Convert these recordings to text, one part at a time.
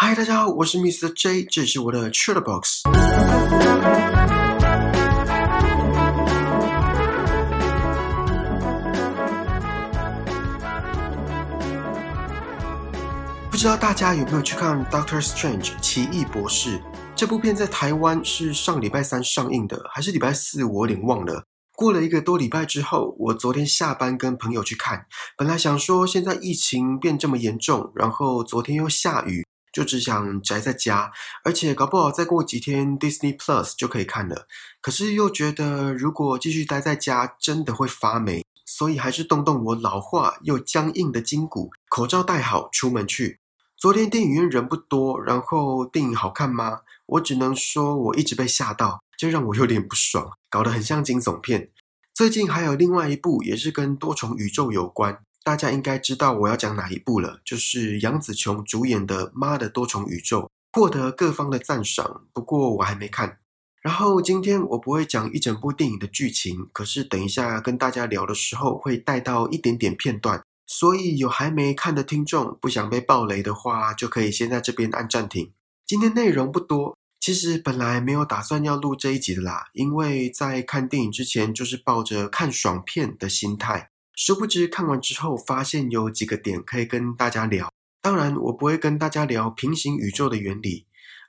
嗨，大家好，我是 Mr. J，这是我的 c h a t Box。不知道大家有没有去看《Doctor Strange》奇异博士这部片？在台湾是上礼拜三上映的，还是礼拜四？我有点忘了。过了一个多礼拜之后，我昨天下班跟朋友去看，本来想说现在疫情变这么严重，然后昨天又下雨，就只想宅在家，而且搞不好再过几天 Disney Plus 就可以看了。可是又觉得如果继续待在家，真的会发霉，所以还是动动我老化又僵硬的筋骨，口罩戴好出门去。昨天电影院人不多，然后电影好看吗？我只能说我一直被吓到。这让我有点不爽，搞得很像惊悚片。最近还有另外一部也是跟多重宇宙有关，大家应该知道我要讲哪一部了，就是杨紫琼主演的《妈的多重宇宙》，获得各方的赞赏。不过我还没看。然后今天我不会讲一整部电影的剧情，可是等一下跟大家聊的时候会带到一点点片段，所以有还没看的听众不想被暴雷的话，就可以先在这边按暂停。今天内容不多。其实本来没有打算要录这一集的啦，因为在看电影之前就是抱着看爽片的心态，殊不知看完之后发现有几个点可以跟大家聊。当然，我不会跟大家聊平行宇宙的原理，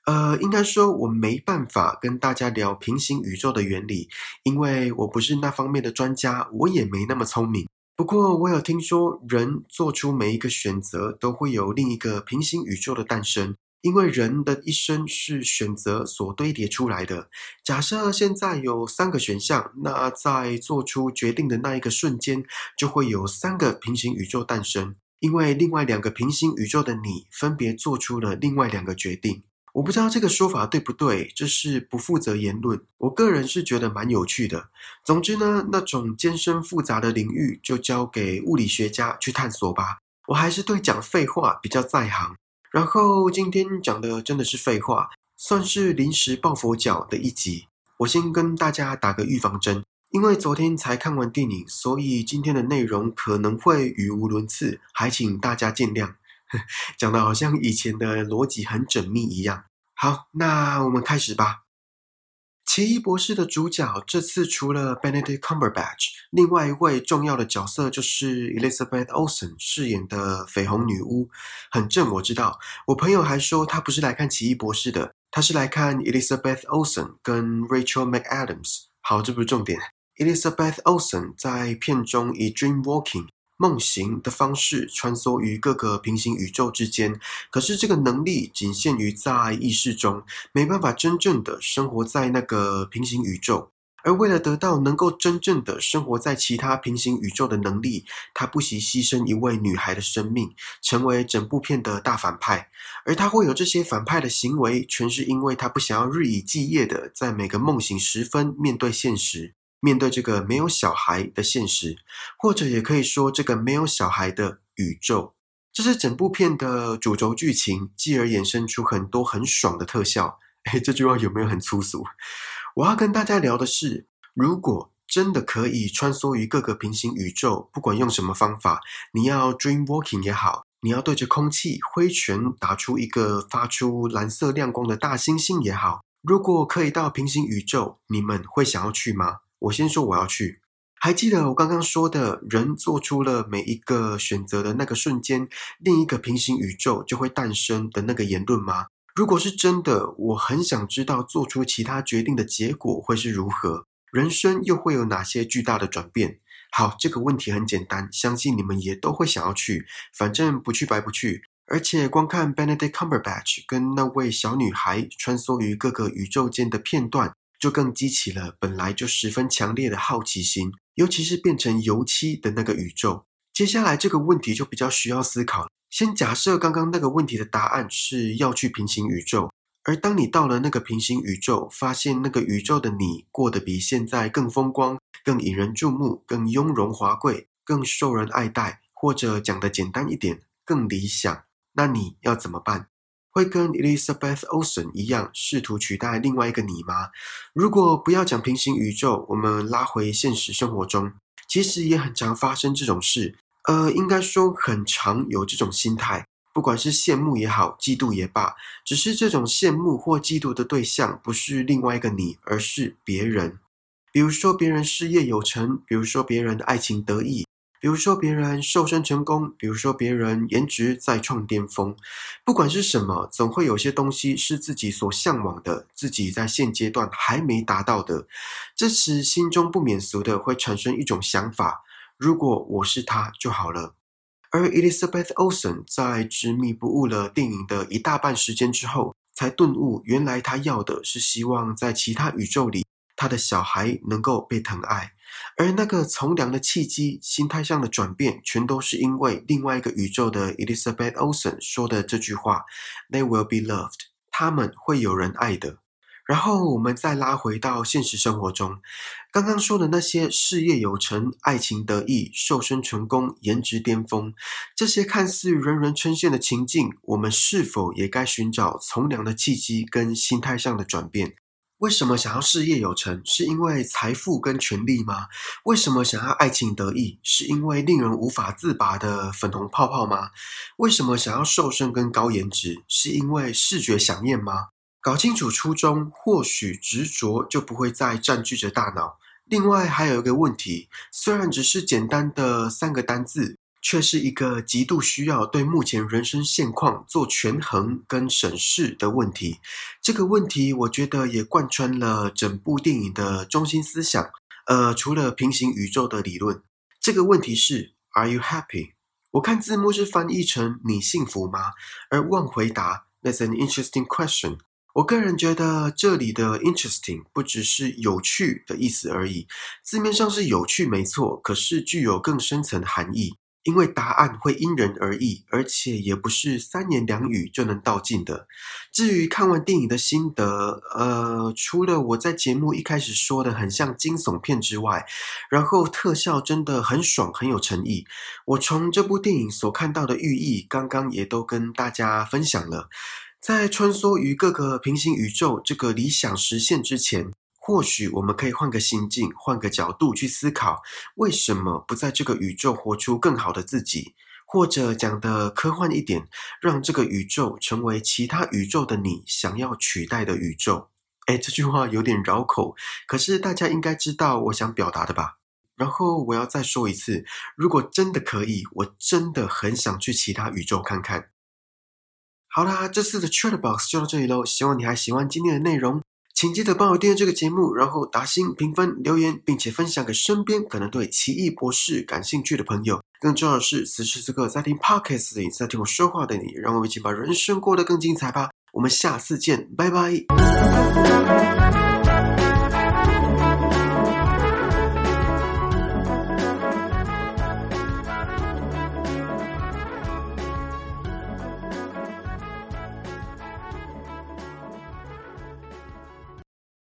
呃，应该说我没办法跟大家聊平行宇宙的原理，因为我不是那方面的专家，我也没那么聪明。不过我有听说，人做出每一个选择都会有另一个平行宇宙的诞生。因为人的一生是选择所堆叠出来的。假设现在有三个选项，那在做出决定的那一个瞬间，就会有三个平行宇宙诞生。因为另外两个平行宇宙的你，分别做出了另外两个决定。我不知道这个说法对不对，这是不负责言论。我个人是觉得蛮有趣的。总之呢，那种艰深复杂的领域，就交给物理学家去探索吧。我还是对讲废话比较在行。然后今天讲的真的是废话，算是临时抱佛脚的一集。我先跟大家打个预防针，因为昨天才看完电影，所以今天的内容可能会语无伦次，还请大家见谅。讲的好像以前的逻辑很缜密一样。好，那我们开始吧。奇异博士的主角这次除了 Benedict Cumberbatch，另外一位重要的角色就是 Elizabeth Olsen 饰演的绯红女巫，很正。我知道，我朋友还说他不是来看奇异博士的，他是来看 Elizabeth Olsen 跟 Rachel McAdams。好，这不是重点。Elizabeth Olsen 在片中以 Dream Walking。梦行的方式穿梭于各个平行宇宙之间，可是这个能力仅限于在意识中，没办法真正的生活在那个平行宇宙。而为了得到能够真正的生活在其他平行宇宙的能力，他不惜牺牲一位女孩的生命，成为整部片的大反派。而他会有这些反派的行为，全是因为他不想要日以继夜的在每个梦醒时分面对现实。面对这个没有小孩的现实，或者也可以说这个没有小孩的宇宙，这是整部片的主轴剧情，继而衍生出很多很爽的特效。哎，这句话有没有很粗俗？我要跟大家聊的是，如果真的可以穿梭于各个平行宇宙，不管用什么方法，你要 dream walking 也好，你要对着空气挥拳打出一个发出蓝色亮光的大猩猩也好，如果可以到平行宇宙，你们会想要去吗？我先说我要去。还记得我刚刚说的人做出了每一个选择的那个瞬间，另一个平行宇宙就会诞生的那个言论吗？如果是真的，我很想知道做出其他决定的结果会是如何，人生又会有哪些巨大的转变？好，这个问题很简单，相信你们也都会想要去，反正不去白不去。而且光看 Benedict Cumberbatch 跟那位小女孩穿梭于各个宇宙间的片段。就更激起了本来就十分强烈的好奇心，尤其是变成油漆的那个宇宙。接下来这个问题就比较需要思考。先假设刚刚那个问题的答案是要去平行宇宙，而当你到了那个平行宇宙，发现那个宇宙的你过得比现在更风光、更引人注目、更雍容华贵、更受人爱戴，或者讲的简单一点，更理想，那你要怎么办？会跟 Elizabeth Olsen 一样，试图取代另外一个你吗？如果不要讲平行宇宙，我们拉回现实生活中，其实也很常发生这种事。呃，应该说很常有这种心态。不管是羡慕也好，嫉妒也罢，只是这种羡慕或嫉妒的对象不是另外一个你，而是别人。比如说别人事业有成，比如说别人的爱情得意，比如说别人瘦身成功，比如说别人颜值再创巅峰。不管是什么，总会有些东西是自己所向往的，自己在现阶段还没达到的。这时心中不免俗的会产生一种想法：如果我是他就好了。而 Elizabeth Olsen 在执迷不悟了电影的一大半时间之后，才顿悟，原来他要的是希望在其他宇宙里，他的小孩能够被疼爱。而那个从良的契机、心态上的转变，全都是因为另外一个宇宙的 Elizabeth Olsen 说的这句话：“They will be loved。”他们会有人爱的。然后我们再拉回到现实生活中，刚刚说的那些事业有成、爱情得意、瘦身成功、颜值巅峰，这些看似人人称羡的情境，我们是否也该寻找从良的契机跟心态上的转变？为什么想要事业有成？是因为财富跟权力吗？为什么想要爱情得意？是因为令人无法自拔的粉红泡泡吗？为什么想要瘦身跟高颜值？是因为视觉享念吗？搞清楚初衷，或许执着就不会再占据着大脑。另外还有一个问题，虽然只是简单的三个单字，却是一个极度需要对目前人生现况做权衡跟审视的问题。这个问题，我觉得也贯穿了整部电影的中心思想。呃，除了平行宇宙的理论，这个问题是 “Are you happy？” 我看字幕是翻译成“你幸福吗？”而忘回答 “That's an interesting question。”我个人觉得这里的 interesting 不只是有趣的意思而已，字面上是有趣没错，可是具有更深层含义，因为答案会因人而异，而且也不是三言两语就能道尽的。至于看完电影的心得，呃，除了我在节目一开始说的很像惊悚片之外，然后特效真的很爽，很有诚意。我从这部电影所看到的寓意，刚刚也都跟大家分享了。在穿梭于各个平行宇宙这个理想实现之前，或许我们可以换个心境、换个角度去思考：为什么不在这个宇宙活出更好的自己？或者讲的科幻一点，让这个宇宙成为其他宇宙的你想要取代的宇宙？哎，这句话有点绕口，可是大家应该知道我想表达的吧？然后我要再说一次：如果真的可以，我真的很想去其他宇宙看看。好啦，这次的 Chatbox 就到这里喽。希望你还喜欢今天的内容，请记得帮我订阅这个节目，然后打星评分、留言，并且分享给身边可能对奇异博士感兴趣的朋友。更重要的是，此时此刻在听 Podcast 的你，在听我说话的你，让我们一起把人生过得更精彩吧。我们下次见，拜拜。